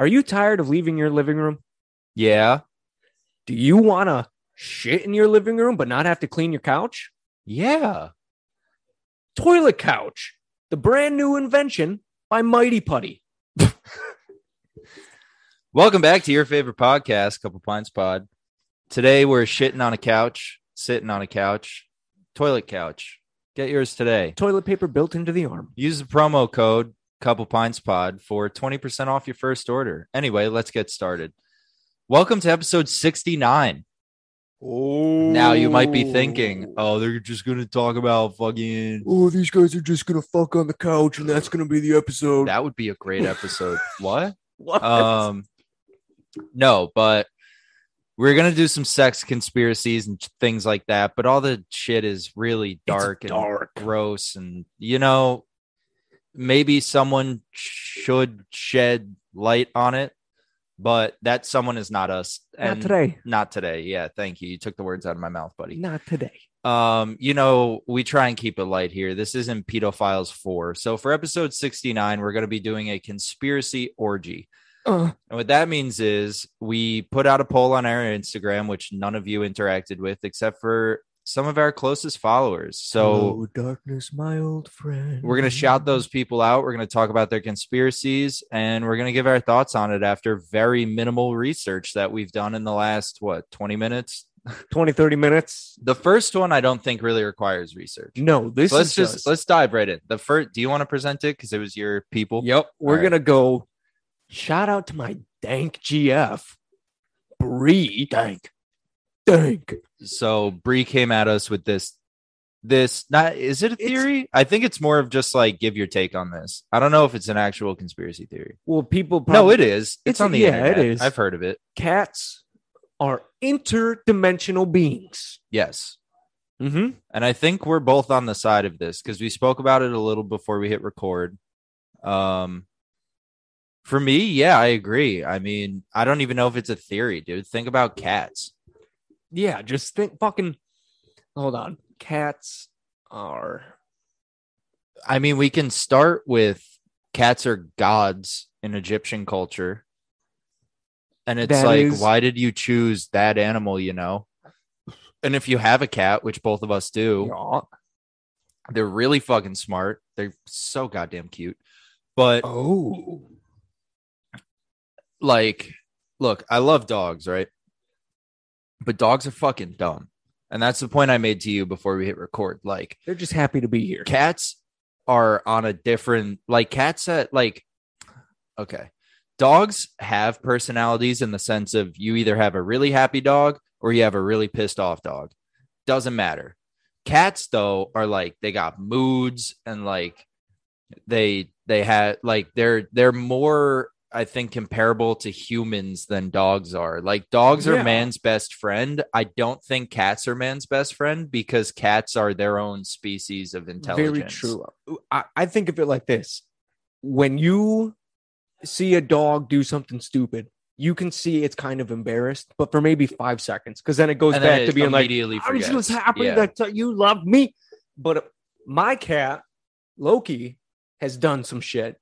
Are you tired of leaving your living room? Yeah. Do you want to shit in your living room but not have to clean your couch? Yeah. Toilet couch, the brand new invention by Mighty Putty. Welcome back to your favorite podcast, Couple Pints Pod. Today we're shitting on a couch, sitting on a couch, toilet couch. Get yours today. Toilet paper built into the arm. Use the promo code Couple Pints Pod for 20% off your first order. Anyway, let's get started. Welcome to episode 69. Oh. Now you might be thinking, oh, they're just gonna talk about fucking oh, these guys are just gonna fuck on the couch, and that's gonna be the episode. that would be a great episode. what? what? um no but we're gonna do some sex conspiracies and things like that but all the shit is really It's dark and dark. gross and you know maybe someone should shed light on it but that someone is not us. Not and today. not today. Yeah thank you. You took the words out of my mouth buddy. Not today. um you know we try and keep it light here. This isn't pedophiles 4 so for episode 69 we're going to be doing a conspiracy orgy. Uh, and what that means is we put out a poll on our Instagram, which none of you interacted with except for some of our closest followers. So hello, darkness, my old friend. we're going to shout those people out. We're going to talk about their conspiracies and we're going to give our thoughts on it after very minimal research that we've done in the last, what, 20 minutes? 20, 30 minutes. The first one I don't think really requires research. No, this So let's is just just. let's dive right in. The first, do you want to present it because it was your people? Yep. We're right. gonna go. Shout out to my dank GF, Bree. Dank, dank. So Bree came at us with this this not is it a It's- theory? I think it's more of just like give your take on this. I don't know if it's an actual conspiracy theory. Well, people. no it is. It's, It's- on the yeah, it internet. is. i've heard of it. Cats are interdimensional beings. yes. Mm-hmm. and i think we're both on the side of this because we spoke about it a little before we hit record. Um for me yeah i agree. I mean i don't even know if it's a theory dude. Think about cats Yeah, just think. Fucking. Hold on. Cats are. I mean, we can start with cats are gods in Egyptian culture. And it's That like, is- why did you choose that animal, you know? And if you have a cat, which both of us do, Yeah. they're really fucking smart. They're so goddamn cute. But Oh. like, look, I love dogs, right? But dogs are fucking dumb. And that's the point I made to you before we hit record. Like, They're just happy to be here. cats are on a different like cats that like okay dogs have personalities in the sense of you either have a really happy dog or you have a really pissed off dog doesn't matter cats though are like they got moods and like they they had like they're they're more i think comparable to humans than dogs are like dogs are Yeah. man's best friend i don't think cats are man's best friend because cats are their own species of intelligence Very true. I, I think of it like this: when you see a dog do something stupid, you can see it's kind of embarrassed, but for maybe five seconds, because then it goes then back to it being like, immediately "I'm just forgets. happy Yeah. that you love me." But uh, my cat Loki has done some shit.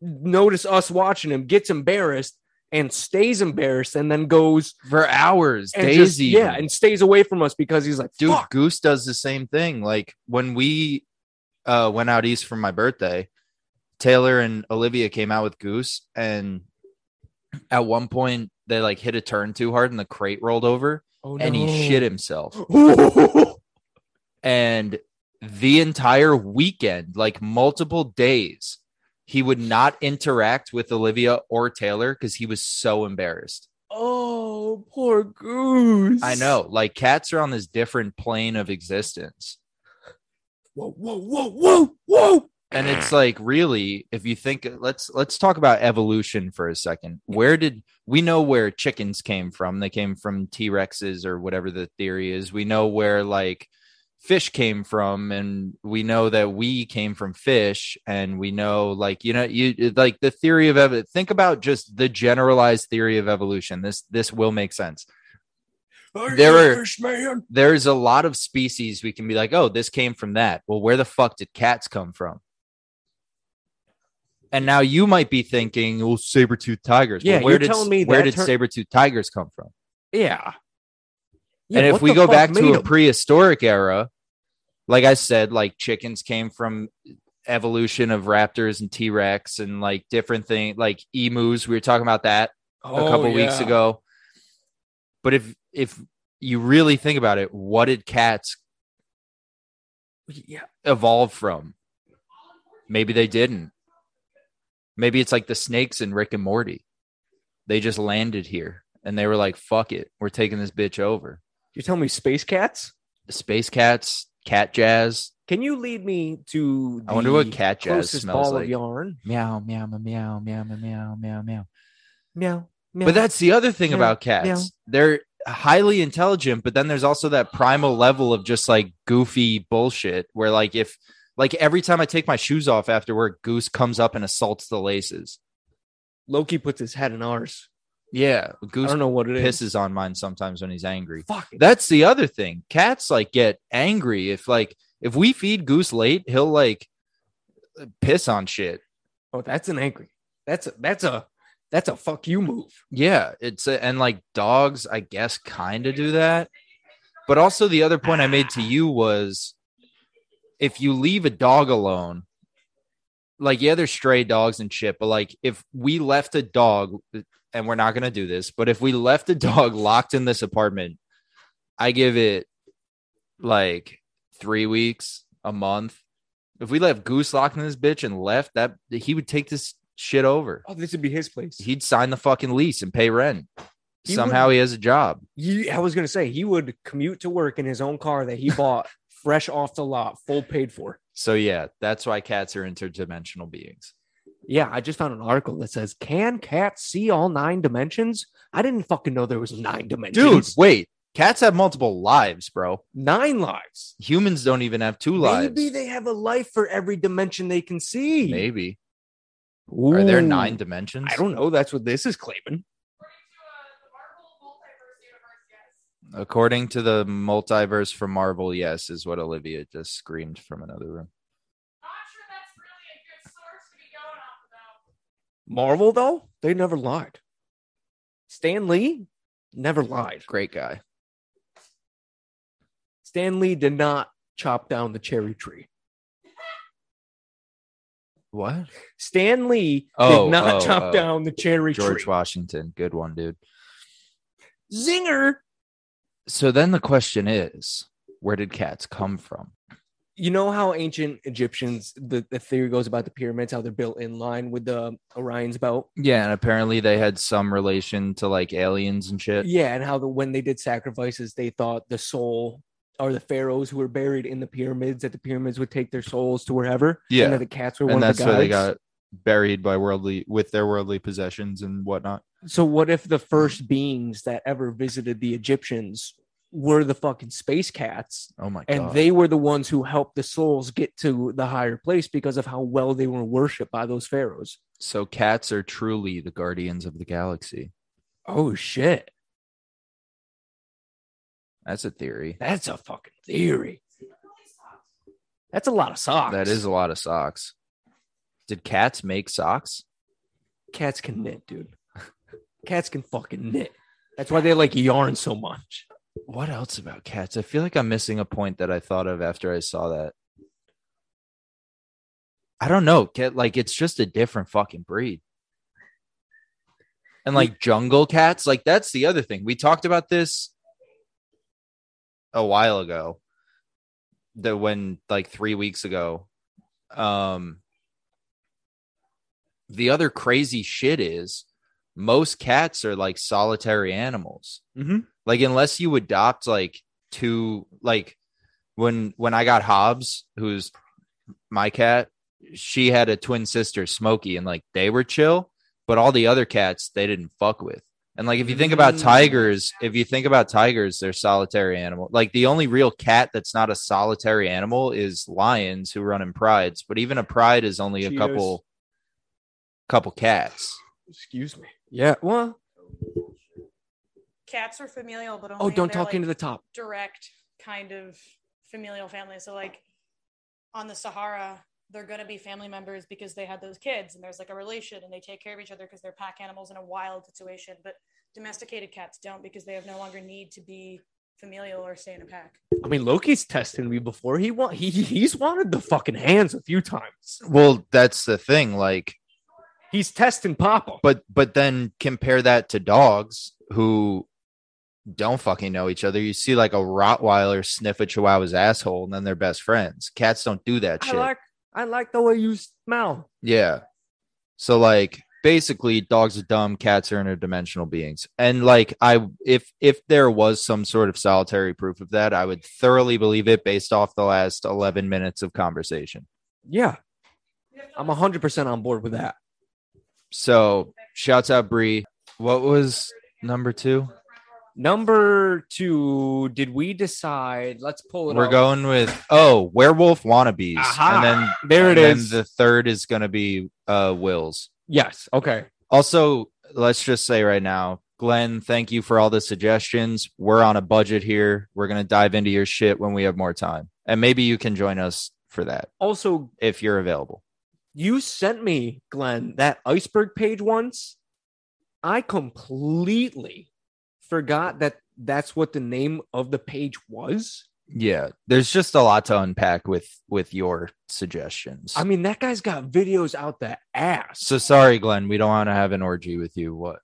Notice us watching him, gets embarrassed and stays embarrassed, and then goes for hours, days, just, yeah, and stays away from us because he's like, dude, "Fuck." Goose does the same thing. Like when we uh went out east for my birthday, Taylor and Olivia came out with Goose, and at one point they like hit a turn too hard, and the crate rolled over, Oh, and he shit himself. And the entire weekend, like multiple days, he would not interact with Olivia or Taylor because he was so embarrassed. Oh, poor goose. I know, like cats are on this different plane of existence. Whoa, whoa, whoa, whoa, whoa. and it's like really if you think let's let's talk about evolution for a second where did we know where chickens came from they came from t-rexes or whatever the theory is we know where like fish came from and we know that we came from fish and we know like you know you like the theory of ev- think about just the generalized theory of evolution this this will make sense There were- man. there's a lot of species we can be like oh this came from that well where the fuck did cats come from And now you might be thinking, well, saber tooth tigers. Yeah, Well, where you're did telling me where did tur- saber tooth tigers come from? Yeah. And if we go back to a 'em? prehistoric era, like I said, like chickens came from evolution of raptors and T Rex and like different things, like emus. We were talking about that a couple Oh, weeks ago. But if if you really think about it, what did cats evolve from? Maybe they didn't. Maybe it's like the snakes in Rick and Morty. They just landed here and they were like, fuck it. We're taking this bitch over. You're telling me Space Cats? Space Cats, Cat Jazz. Can you lead me to I wonder what Cat Jazz closest smells ball like. of yarn? Meow, meow, meow, meow, meow, meow, meow, meow. Meow. meow. But that's the other thing meow, about cats. Meow. They're highly intelligent, but then there's also that primal level of just like goofy bullshit where like if like every time I take my shoes off after work, Goose comes up and assaults the laces. Loki puts his head in ours. Yeah, I Goose don't know what it is. pisses on mine sometimes when he's angry. Fuck. That's the other thing. Cats like get angry if like if we feed Goose late, he'll like piss on shit. Oh, that's an angry. That's a that's a that's a fuck you move. Yeah, it's a, and like dogs, I guess, kind of do that. But also, the other point I made to you was if you leave a dog alone, like yeah, there's stray dogs and shit, but like if we left a dog, and we're not gonna do this, but if we left a dog locked in this apartment, I give it like three weeks, a month. If we left Goose locked in this bitch and left, that he would take this shit over Oh, this would be his place. he'd sign the fucking lease and pay rent. He Somehow would- he has a job. I was gonna say he would commute to work in his own car that he bought fresh off the lot, full paid for. So yeah, that's why cats are interdimensional beings. Yeah, I just found an article that says, "Can cats see all nine dimensions?" I didn't fucking know there was nine dimensions. Dude, wait. Cats have multiple lives, bro. nine lives. Humans don't even have two lives. Maybe they have a life for every dimension they can see. Maybe. Are there Ooh. nine dimensions? I don't know. That's what this is claiming. According to the multiverse from Marvel, yes, is what Olivia just screamed from another room. Marvel though, they never lied. Stan Lee never lied. Great guy. Stan Lee did not chop down the cherry tree. What? Stan Lee Oh, did not oh, chop oh. down the cherry George tree. George Washington. Good one, dude. Zinger. So then the question is, where did cats come from? You know how ancient Egyptians, the, the theory goes about the pyramids, how they're built in line with the Orion's belt. Yeah, and apparently they had some relation to like aliens and shit. Yeah, and how the when they did sacrifices, they thought the soul or the pharaohs who were buried in the pyramids that the pyramids would take their souls to wherever. Yeah. and that the cats were and one that's of the why they got buried by worldly with their worldly possessions and whatnot. So what if the first beings that ever visited the Egyptians were the fucking space cats, Oh my god. and they were the ones who helped the souls get to the higher place because of how well they were worshipped by those pharaohs? so cats are truly the guardians of the galaxy. Oh shit, That's a theory. that's a fucking theory. That's a lot of socks. That is a lot of socks. Did cats make socks? cats can knit, dude. Cats can fucking knit. That's why they like yarn so much. What else about cats? I feel like I'm missing a point that I thought of after I saw that. I don't know. Cat like it's just a different fucking breed. And like jungle cats, like that's the other thing. We talked about this a while ago. That when like 3 weeks ago. Um the other crazy shit is most cats are like solitary animals Mm-hmm. Like unless you adopt like two like when when i got hobbs who's my cat she had a twin sister smokey and like they were chill but all the other cats they didn't fuck with and like if you think about Mm. tigers if you think about tigers they're solitary animal like the only real cat that's not a solitary animal is lions who run in prides but even a pride is only a couple couple cats Excuse me. Yeah. Well. Cats are familial, but oh, only Oh, don't their, talk into the top. direct kind of familial family. So like on the Sahara, they're going to be family members because they had those kids and there's like a relation and they take care of each other because they're pack animals in a wild situation. But domesticated cats don't because they have no longer need to be familial or stay in a pack. I mean, Loki's tested me before. He want he he's wanted the fucking hands a few times. Well, that's the thing. Like, He's testing Papa. but but then compare that to dogs who don't fucking know each other. You see like a Rottweiler sniff a Chihuahua's asshole and then they're best friends. Cats don't do that I shit. like I like the way you smell. Yeah. So like basically dogs are dumb, cats are interdimensional beings. And like I if if there was some sort of solitary proof of that, I would thoroughly believe it based off the last 11 minutes of conversation. Yeah, I'm hundred percent on board with that. So, shouts out Bree. What was number 2? Number two, did we decide? Let's pull it. We're up. going with oh, werewolf wannabes. Aha. And then There it and then the third is going to be uh Will's. yes. Okay. Also, let's just say right now, Glenn, thank you for all the suggestions. We're on a budget here. We're going to dive into your shit when we have more time. And maybe you can join us for that Also, if you're available. you sent me, Glenn, that iceberg page once. I completely forgot that that's what the name of the page was. Yeah, there's just a lot to unpack with with your suggestions. I mean, that guy's got videos out the ass. so sorry, Glenn. We don't want to have an orgy with you. What?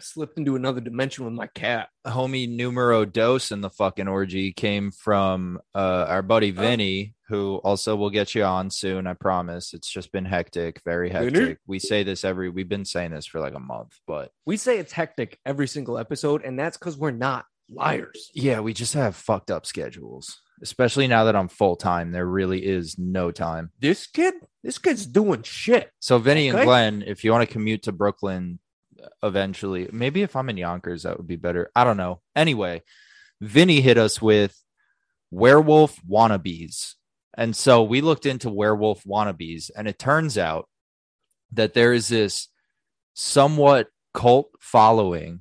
Slipped into another dimension with my cat. homie numero dos in the fucking orgy came from uh, our buddy Oh. Vinny, who also will get you on soon. I promise. It's just been hectic, very Vinny? hectic. We say this every. We've been saying this for like a month, but We say it's hectic every single episode, and that's because we're not liars. yeah, we just have fucked up schedules. Especially now that I'm full time, there really is no time. This kid, this kid's doing shit. So Vinny and Glenn, if you want to commute to Brooklyn eventually, maybe if I'm in Yonkers, that would be better. I don't know. Anyway, Vinny hit us with werewolf wannabes. And so we looked into werewolf wannabes, and it turns out that there is this somewhat cult following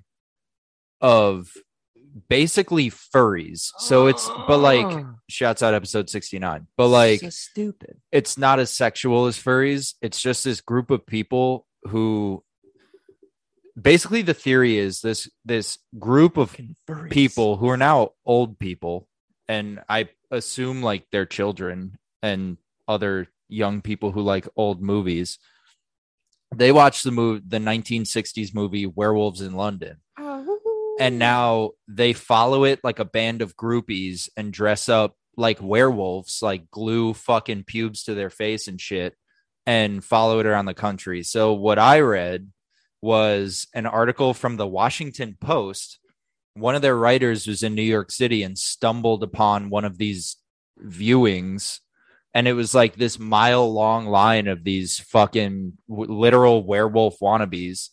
of basically furries. So it's, but like, shouts out episode 69, but like, so stupid. it's not as sexual as furries. It's just this group of people who basically the theory is this this group of furries. people who are now old people and I assume like their children and other young people who like old movies. They watched the movie the 1960s movie Werewolves in London oh. and now they follow it like a band of groupies and dress up like werewolves, like glue fucking pubes to their face and shit, and follow it around the country. So what I read was an article from the Washington Post. One of their writers was in New York City and stumbled upon one of these viewings. And it was like this mile long line of these fucking literal werewolf wannabes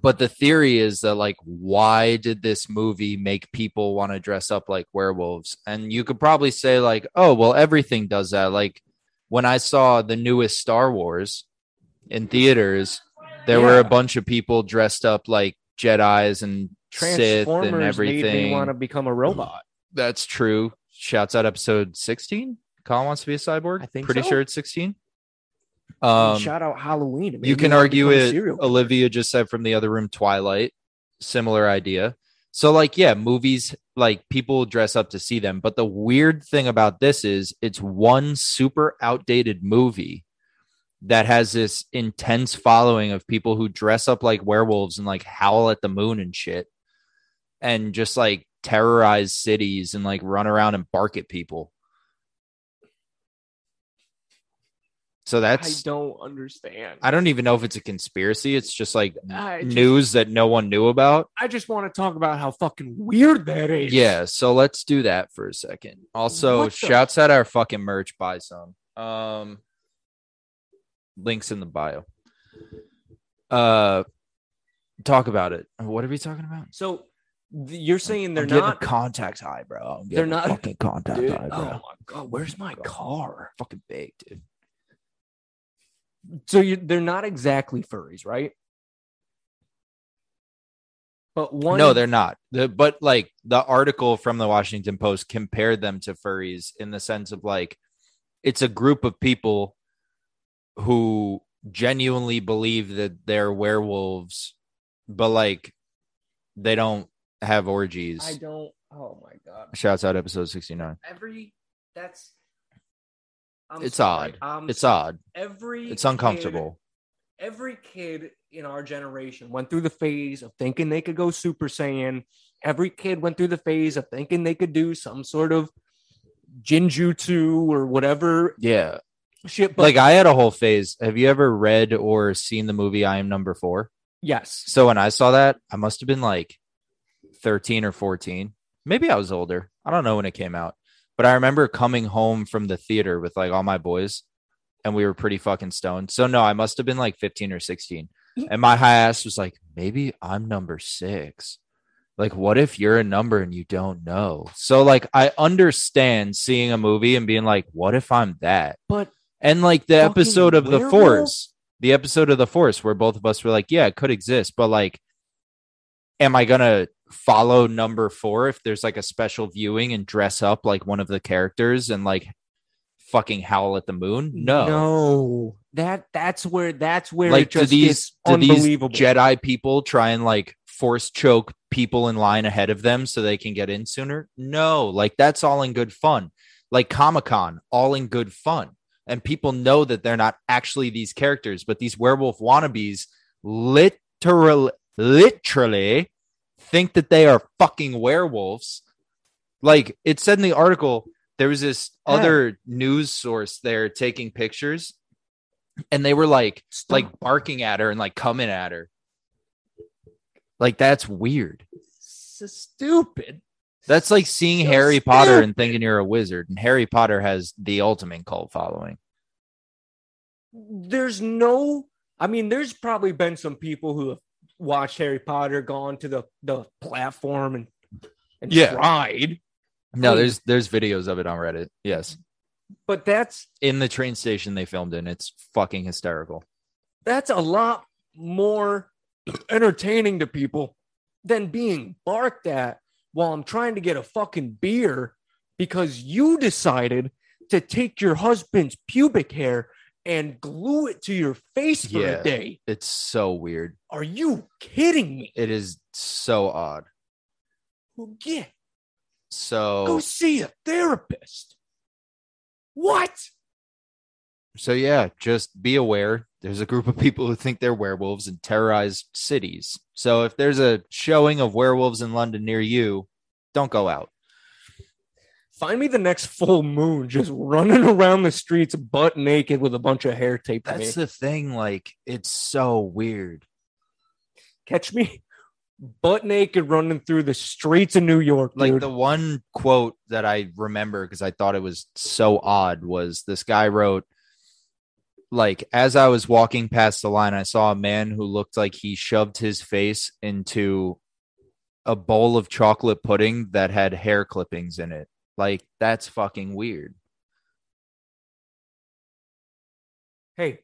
but the theory is that like why did this movie make people want to dress up like werewolves and you could probably say like oh well everything does that like when i saw the newest star wars in theaters there were a bunch of people dressed up like jedis and sith Transformers and everything. want to become a robot. that's true. Shouts out episode 16 colin wants to be a cyborg? I think pretty so. sure it's 16 um Shout out Halloween. You can argue it olivia just said from the other room twilight similar idea. So like yeah movies like people dress up to see them. But the weird thing about this is it's one super outdated movie that has this intense following of people who dress up like werewolves and like howl at the moon and shit and just like terrorize cities and like run around and bark at people so that's I don't understand. I don't even know if it's a conspiracy. It's just like just- news that no one knew about. I just want to talk about how fucking weird that is. Yeah, so let's do that for a second. Also, the- shouts at our fucking merch. Buy some. Um, links in the bio. Uh, talk about it. What are we talking about? So you're saying they're I'm not contact high, bro. I'm They're not- fucking contact Dude, high, bro. oh my god, where's my car? Fucking big, dude. So you they're not exactly furries, right? But one no, they're not. The, but like the article from the Washington Post compared them to furries in the sense of like it's a group of people who genuinely believe that they're werewolves, but like they don't have orgies. I don't. Oh my god. Shouts out episode 69. Every that's. I'm It's sorry, odd. I'm It's odd. Every It's kid- uncomfortable. every kid in our generation went through the phase of thinking they could go Super Saiyan. Every kid went through the phase of thinking they could do some sort of genjutsu or whatever Yeah. Shit. But like I had a whole phase. Have you ever read or seen the movie I Am Number Four? yes, So when I saw that, I must have been like 13 or 14. Maybe I was older. I don't know when it came out. But I remember coming home from the theater with like all my boys and we were pretty fucking stoned. So no, I must have been like 15 or 16. And my high ass was like, maybe I'm number six. Like, what if you're a number and you don't know? So like I understand seeing a movie and being like, what if I'm that? but And like the Fucking episode of The? Force, the episode of The Force where both of us were like, yeah, it could exist, but like, am I gonna follow number four if there's like a special viewing and dress up like one of the characters and like fucking howl at the moon? No. no, that that's where that's where Like, do these do these unbelievable. Jedi people try and like force choke people in line ahead of them so they can get in sooner? No, like that's all in good fun. Like Comic Con, all in good fun. And people know that they're not actually these characters, but these werewolf wannabes literally, literally think that they are fucking werewolves. Like it said in the article, there was this Yeah. other news source there taking pictures, and they were like, Stop. like barking at her and like coming at her. Like that's weird. so stupid. That's like seeing Harry Potter and thinking you're a wizard. And Harry Potter has the ultimate cult following. there's no i mean there's probably been some people who have watched harry potter gone to the the platform and and Yeah. tried No, there's there's videos of it on Reddit. Yes. but that's In the train station they filmed in. It's fucking hysterical. that's a lot more entertaining to people than being barked at while i'm trying to get a fucking beer because you decided to take your husband's pubic hair and glue it to your face for Yeah. a day It's so weird. are you kidding me It is so odd. well, yeah So go see a therapist. What? So yeah, just be aware. There's a group of people who think they're werewolves and terrorize cities. So if there's a showing of werewolves in London near you, don't go out. Find me the next full moon just running around the streets butt naked with a bunch of hair taped to me. That's the thing. Like it's so weird. Catch me butt naked running through the streets of New York, Like the one quote that I remember because I thought it was so odd was this guy wrote, like, as I was walking past the line, I saw a man who looked like he shoved his face into a bowl of chocolate pudding that had hair clippings in it. Like, that's fucking weird. hey,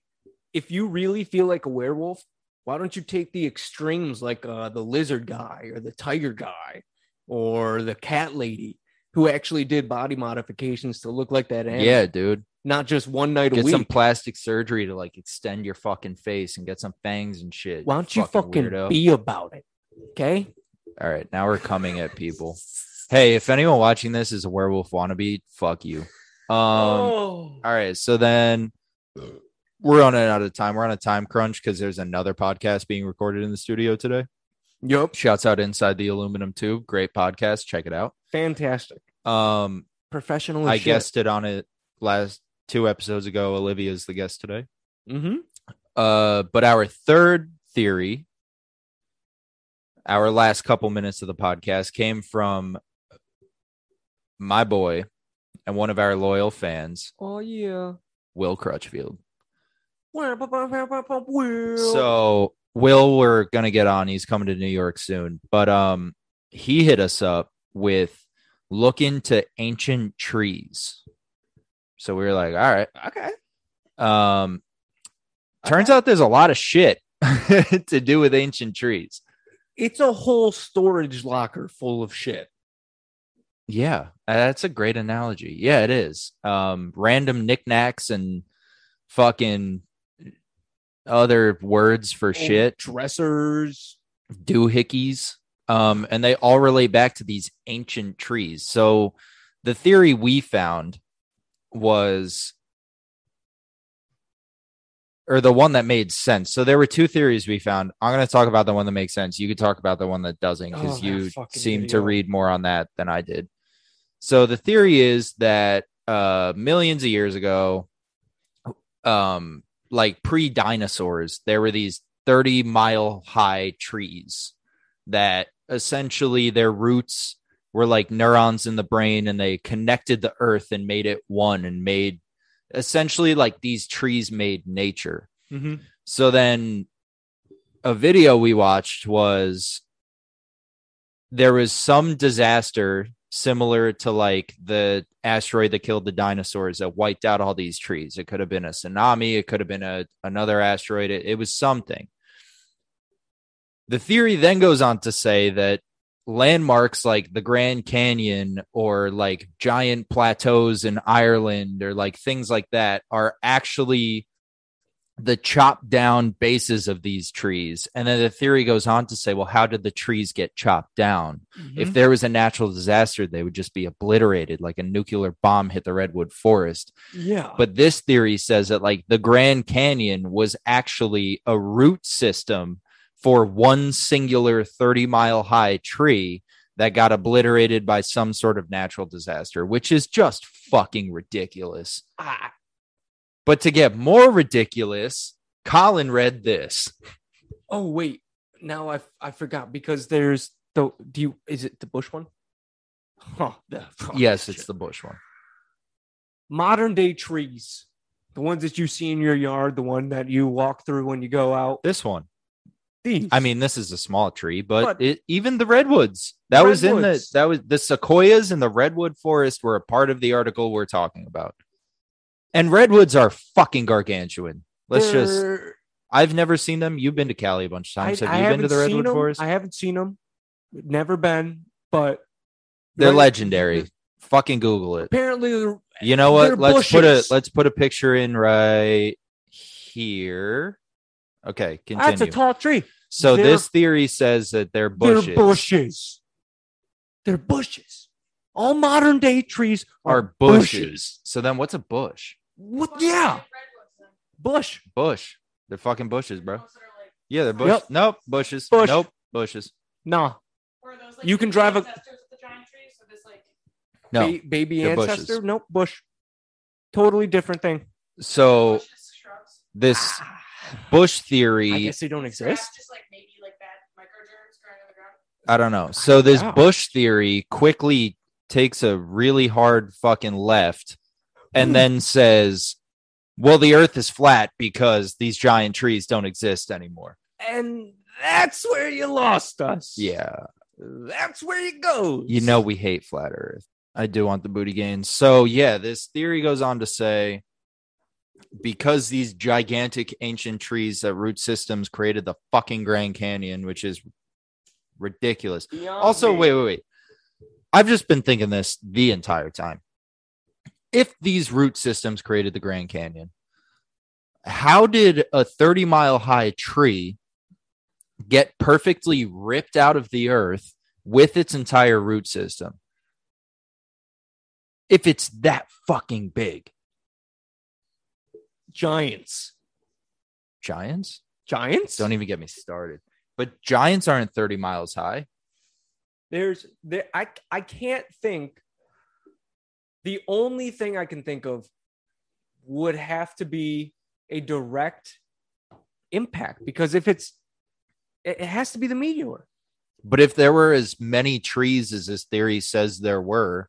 if you really feel like a werewolf, why don't you take the extremes like uh, the lizard guy or the tiger guy or the cat lady who actually did body modifications to look like that animal? Yeah, dude. Not just one night a Get week. some plastic surgery to like extend your fucking face and get some fangs and shit. Why don't you fucking weirdo. be about it? Okay. All right, now we're coming at people. Hey, if anyone watching this is a werewolf wannabe, fuck you. Um, oh, all right, so then we're running out of time. We're on a time crunch because there's another podcast being recorded in the studio today. yep. Shouts out inside the aluminum tube. Great podcast. Check it out. Fantastic. Um, Professional. I guessed it on it last two episodes ago. Olivia is the guest today. Mm-hmm. Uh, but our third theory, our last couple minutes of the podcast came from my boy and one of our loyal fans, Oh yeah. Will Crutchfield. So So Will, we're gonna get on. He's coming to New York soon, but um, he hit us up with look into ancient trees. So we were like, all right, okay. Um, turns Okay. out there's a lot of shit to do with ancient trees. It's a whole storage locker full of shit. Yeah, that's a great analogy. Yeah, it is. Um, random knickknacks and fucking other words for shit, dressers. doohickeys. Um, and they all relate back to these ancient trees. So the theory we found was or the one that made sense. So there were two theories we found. I'm going to talk about the one that makes sense. You could talk about the one that doesn't because Oh, you seem to read more on that than I did. So the theory is that uh millions of years ago um like pre-dinosaurs there were these 30 mile high trees that essentially their roots were like neurons in the brain and they connected the earth and made it one and made essentially like these trees made nature Mm-hmm. so then a video we watched was there was some disaster similar to like the asteroid that killed the dinosaurs that wiped out all these trees. It could have been a tsunami, it could have been a another asteroid. It, it was something. The theory then goes on to say that landmarks like the Grand Canyon or like giant plateaus in Ireland or like things like that are actually the chopped down bases of these trees. And then the theory goes on to say, well, how did the trees get chopped down? If mm-hmm. there was a natural disaster, they would just be obliterated like a nuclear bomb hit the redwood forest. yeah, But this theory says that like the Grand Canyon was actually a root system for one singular 30 mile high tree that got obliterated by some sort of natural disaster, which is just fucking ridiculous. Ah, But to get more ridiculous, Colin read this. oh wait, now I I forgot because there's the do you is it the Bush one? Huh, the, oh, yes, shit. it's the Bush one. modern day trees, the ones that you see in your yard, the one that you walk through when you go out. This one. I mean, this is a small tree, but, But- it, even the redwoods that was in the that was the sequoias and the redwood forest were a part of the article we're talking about. And redwoods are fucking gargantuan. Let's just. they're- I've never seen them. You've been to Cali a bunch of I, times. Have I you been to the redwood redwood 'em. forest? I haven't seen them. Never been, but They're Right- legendary. Fucking Google it. Apparently, You know what? Let's put a let's put a picture in right here. Okay, continue. that's a tall tree. so they're- this theory says that they're bushes. They're bushes. They're bushes. All modern day trees are, are bushes. So then what's a bush? What? Yeah, bush. Bush. They're fucking bushes, bro. Yeah, they're bushes. Yep. Nope, bushes. Bush. Nope, bushes. Nah, Or are You can drive a- ancestors of the giant trees? So this, like, No. ba- baby ancestor. bushes. Nope, bush. Totally different thing. So bushes, this Ah, bush theory. I theory, guess they don't exist. Just like maybe like bad microgerms growing on the ground. I don't know. So this Wow. bush theory quickly takes a really hard fucking left and hmm. then says, "Well, the earth is flat because these giant trees don't exist anymore." And that's where you lost us. Yeah. That's where it goes. You know we hate flat earth. I do want the booty gains. So yeah, this theory goes on to say because these gigantic ancient trees that root systems created the fucking Grand Canyon, which is ridiculous. Beyond Also, me. wait, wait, wait. I've just been thinking this the entire time. If these root systems created the Grand Canyon, how did a 30 mile high tree get perfectly ripped out of the earth with its entire root system? If it's that fucking big, giants. giants Giants. don't even get me started. But giants aren't 30 miles high. There's there. I I can't think. The only thing I can think of would have to be a direct impact because if it's, it, has to be the meteor. But if there were as many trees as this theory says there were,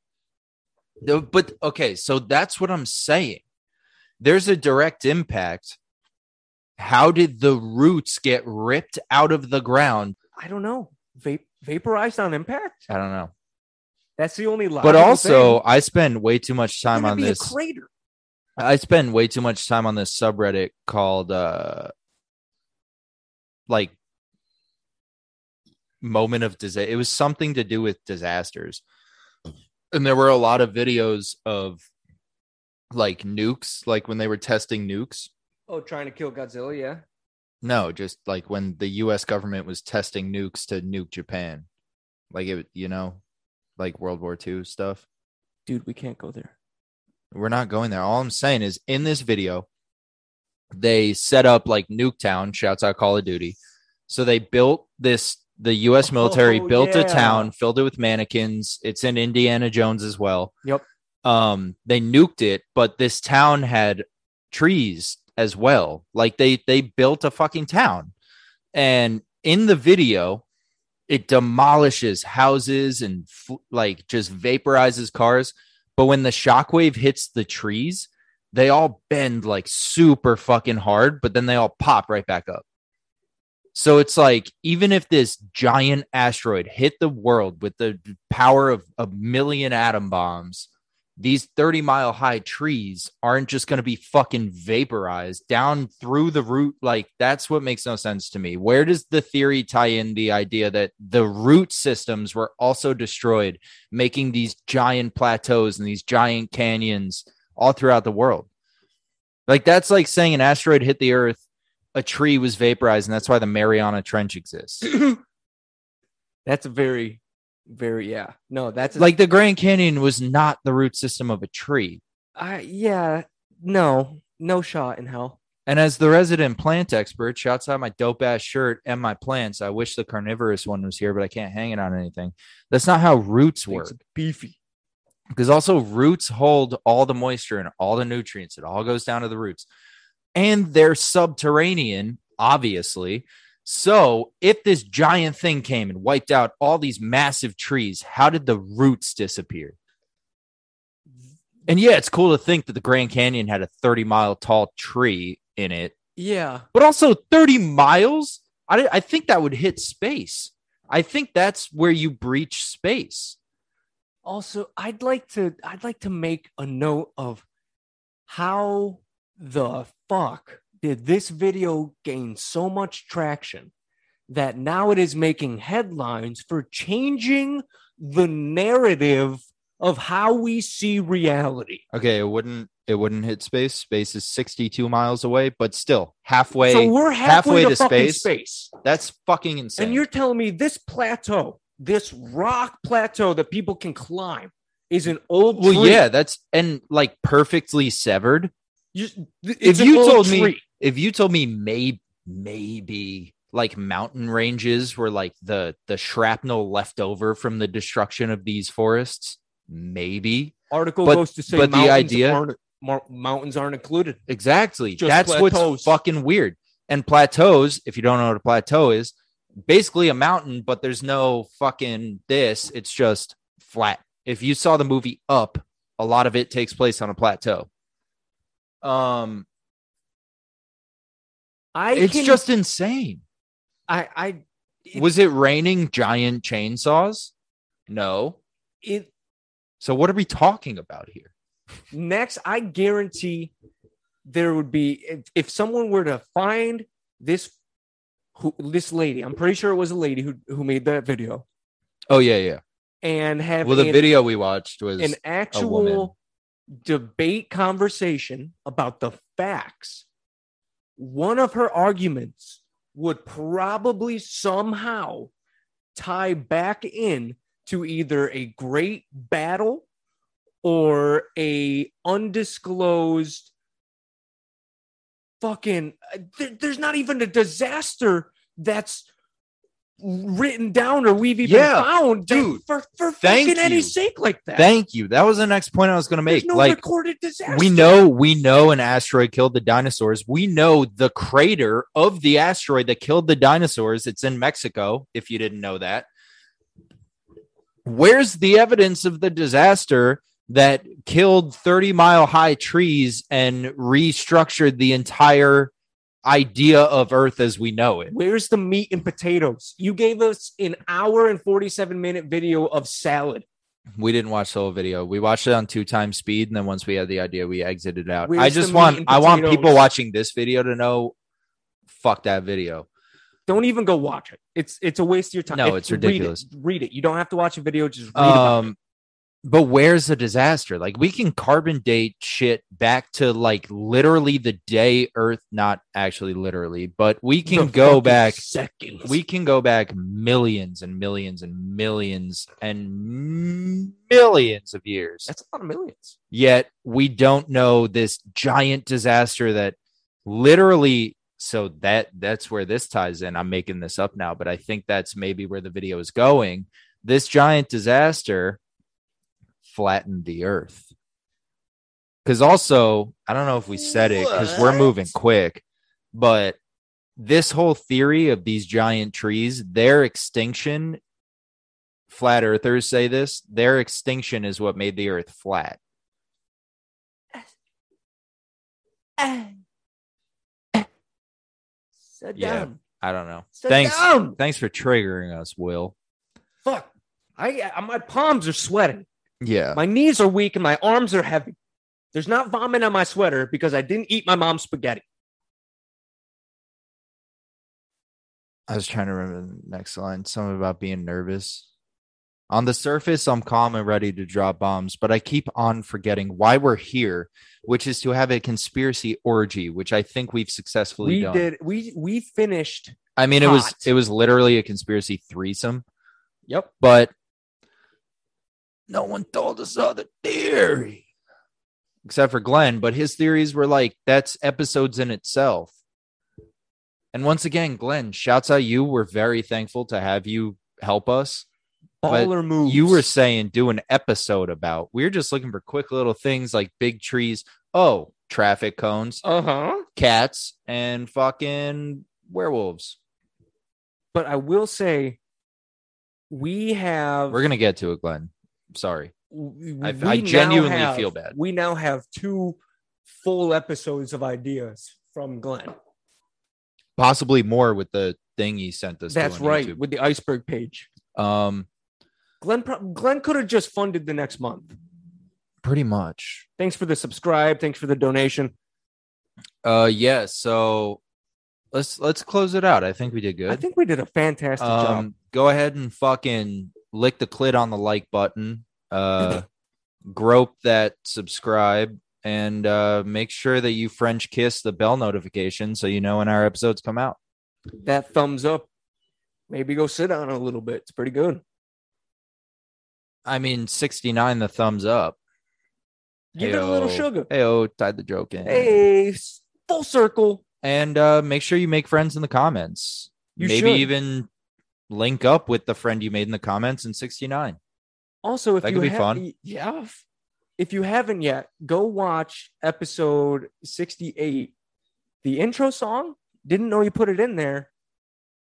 but okay, so that's what I'm saying. There's a direct impact. How did the roots get ripped out of the ground? I don't know. Vaporized on impact. I don't know. That's the only. But also, thing. I spend way too much time on this. crater. I spend way too much time on this subreddit called uh like moment of disaster. It was something to do with disasters. and there were a lot of videos of like nukes, like when they were testing nukes. Oh, trying to kill Godzilla, yeah. No, just like when the U.S. government was testing nukes to nuke Japan, like it, you know, like World War II stuff. Dude, we can't go there. We're not going there. All I'm saying is, in this video, they set up like Nuketown. Shouts out Call of Duty. So they built this. The U.S. military Oh, built yeah. a town, filled it with mannequins. It's in Indiana Jones as well. Yep. Um, they nuked it, but this town had trees as well. Like they they built a fucking town, and in the video, it demolishes houses and like just vaporizes cars. But when the shockwave hits the trees, they all bend like super fucking hard, but then they all pop right back up. So it's like even if this giant asteroid hit the world with the power of a million atom bombs, these 30 mile high trees aren't just going to be fucking vaporized down through the root. Like that's what makes no sense to me. Where does the theory tie in the idea that the root systems were also destroyed, making these giant plateaus and these giant canyons all throughout the world? Like that's like saying an asteroid hit the earth, a tree was vaporized, and that's why the Mariana Trench exists. That's a very, very yeah. No, that's a, like the Grand Canyon was not the root system of a tree. I yeah. No, no shot in hell. And as the resident plant expert, shouts out my dope ass shirt and my plants. I wish the carnivorous one was here, but I can't hang it on anything. That's not how roots work. It's beefy. Because also roots hold all the moisture and all the nutrients. It all goes down to the roots. And they're subterranean, obviously. So if this giant thing came and wiped out all these massive trees, how did the roots disappear? And yeah, it's cool to think that the Grand Canyon had a 30 mile tall tree in it Yeah. but also 30 miles I, I think that would hit space i think that's where you breach space Also, I'd like to I'd like to make a note of how the fuck did this video gain so much traction that now it is making headlines for changing the narrative of how we see reality. okay it wouldn't it wouldn't hit space space is 62 miles away but still halfway so we're halfway, halfway to, to space. space. that's fucking insane And you're telling me this plateau, this rock plateau that people can climb is an old well tree. yeah that's and like perfectly severed You- if you old told me tree. If you told me may, maybe like mountain ranges were like the the shrapnel left over from the destruction of these forests maybe article But- goes to say but the mountains idea- aren't, mountains aren't included. Exactly. Just That's plateaus. what's fucking weird. And plateaus, if you don't know what a plateau is, basically a mountain, but there's no fucking this. It's just flat. If you saw the movie Up, a lot of it takes place on a plateau. Um, I it's can- just insane. I I it, Was it raining giant chainsaws? No. it So what are we talking about here? next I guarantee there would be if, if someone were to find this who this lady, I'm pretty sure it was a lady who who made that video Oh yeah, yeah. and have Well, the an, video we watched was an actual debate conversation about the facts. One of her arguments would probably somehow tie back in to either a great battle or a undisclosed fucking uh, there- there's not even a disaster that's written down or we've even Yeah, found dude, for, for thank fucking any you. sake like that Thank you. That was the next point I was going to make. no like recorded disaster we know we know an asteroid killed the dinosaurs we know the crater of the asteroid that killed the dinosaurs it's in mexico if you didn't know that where's the evidence of the disaster that killed 30 mile high trees and restructured the entire idea of earth as we know it Where's the meat and potatoes? You gave us an hour and 47 minute video of salad. we didn't watch the whole video we watched it on two times speed and then once we had the idea we exited out Where's i just want I want people watching this video to know fuck that video Don't even go watch it. It's it's a waste of your time. No, If- it's read it. ridiculous. Read it. You don't have to watch a video. Just read um But where's the disaster? Like we can carbon date shit back to like literally the day Earth, not actually literally, but we can The go back. seconds. We can go back millions and millions and millions and millions of years. That's a lot of millions. Yet we don't know this giant disaster that literally. So that that's where this ties in. I'm making this up now, but I think that's maybe where the video is going. This giant disaster flattened the earth. Because also, I don't know if we said it because we're moving quick, but this whole theory of these giant trees, their extinction, flat earthers say this, their extinction is what made the earth flat. Sit Yeah. down. I don't know. Sit thanks. down. Thanks for triggering us, Will. Fuck. I, I my palms are sweating. Yeah. My knees are weak and my arms are heavy. There's not vomit on my sweater because I didn't eat my mom's spaghetti. I was trying to remember the next line. Something about being nervous. On the surface, I'm calm and ready to drop bombs, but I keep on forgetting why we're here, which is to have a conspiracy orgy, which I think we've successfully done. We done. did we we finished. I mean, it was it was literally a conspiracy threesome, Yep. but no one told us other theory, except for Glenn. But his theories were like that's episodes in itself. And once again, Glenn, shouts out you. We're very thankful to have you help us. But Baller moves. You were saying do an episode about. We're just looking for quick little things like big trees. Oh, traffic cones, uh-huh. cats, and fucking werewolves. But I will say we have We're gonna get to it, Glenn. Sorry. I- I genuinely have- feel bad. We now have two full episodes of ideas from Glenn. Possibly more with the thing he sent us. That's right, YouTube. with the iceberg page. Um, Glenn Glenn could have just funded the next month. pretty much. Thanks for the subscribe. Thanks for the donation. Uh, yeah. So let's let's close it out. I think we did good. I think we did a fantastic job. um, go ahead and fucking lick the clit on the like button. Uh, grope that subscribe and uh, make sure that you French kiss the bell notification so you know when our episodes come out. That thumbs up. Maybe go sit on it a little bit. It's pretty good. I mean, 69, the thumbs up. Give it a little sugar. Hey, oh, tied the joke in. Hey, full circle. And uh, make sure you make friends in the comments. You Maybe should. even link up with the friend you made in the comments in 69. Also, if That you could be ha- fun. yeah, if- you haven't yet, go watch episode sixty-eight. The intro song. Didn't know you put it in there.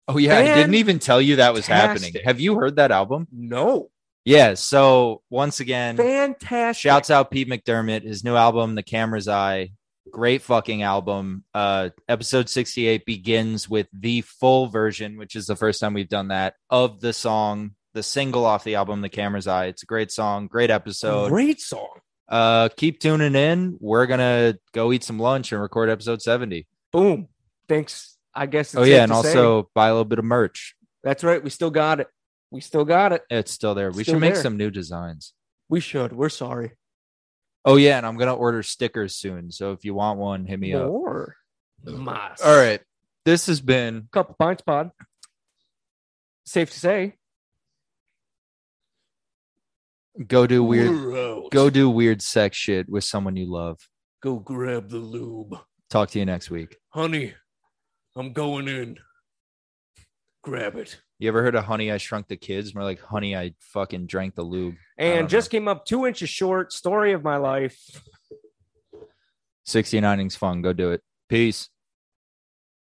Oh, yeah. I didn't even tell you that was happening. Have you heard that album? No, Yeah. So, once again, fantastic. Shouts out Pete McDermott, his new album, The Camera's Eye. Great fucking album. Uh episode 68 begins with the full version, which is the first time we've done that, of the song, the single off the album, The Camera's Eye. It's a great song, great episode. Great song. Uh keep tuning in. We're gonna go eat some lunch and record episode 70. Boom. Thanks. I guess. It's oh yeah, and to say. also buy a little bit of merch. that's right. We still got it. We still got it. It's still there. We Still should make there. some new designs. We should. We're sorry. Oh yeah, and I'm gonna order stickers soon. So if you want one, hit me up. More. Mas. All right. This has been Couple pints pod. Safe to say. go do weird We're out. go do weird sex shit with someone you love. Go grab the lube. Talk to you next week. Honey, I'm going in. Grab it. You ever heard of Honey I Shrunk the Kids? More like Honey I fucking drank the lube. And just came up two inches short. Story of my life. 69 innings fun. Go do it. Peace.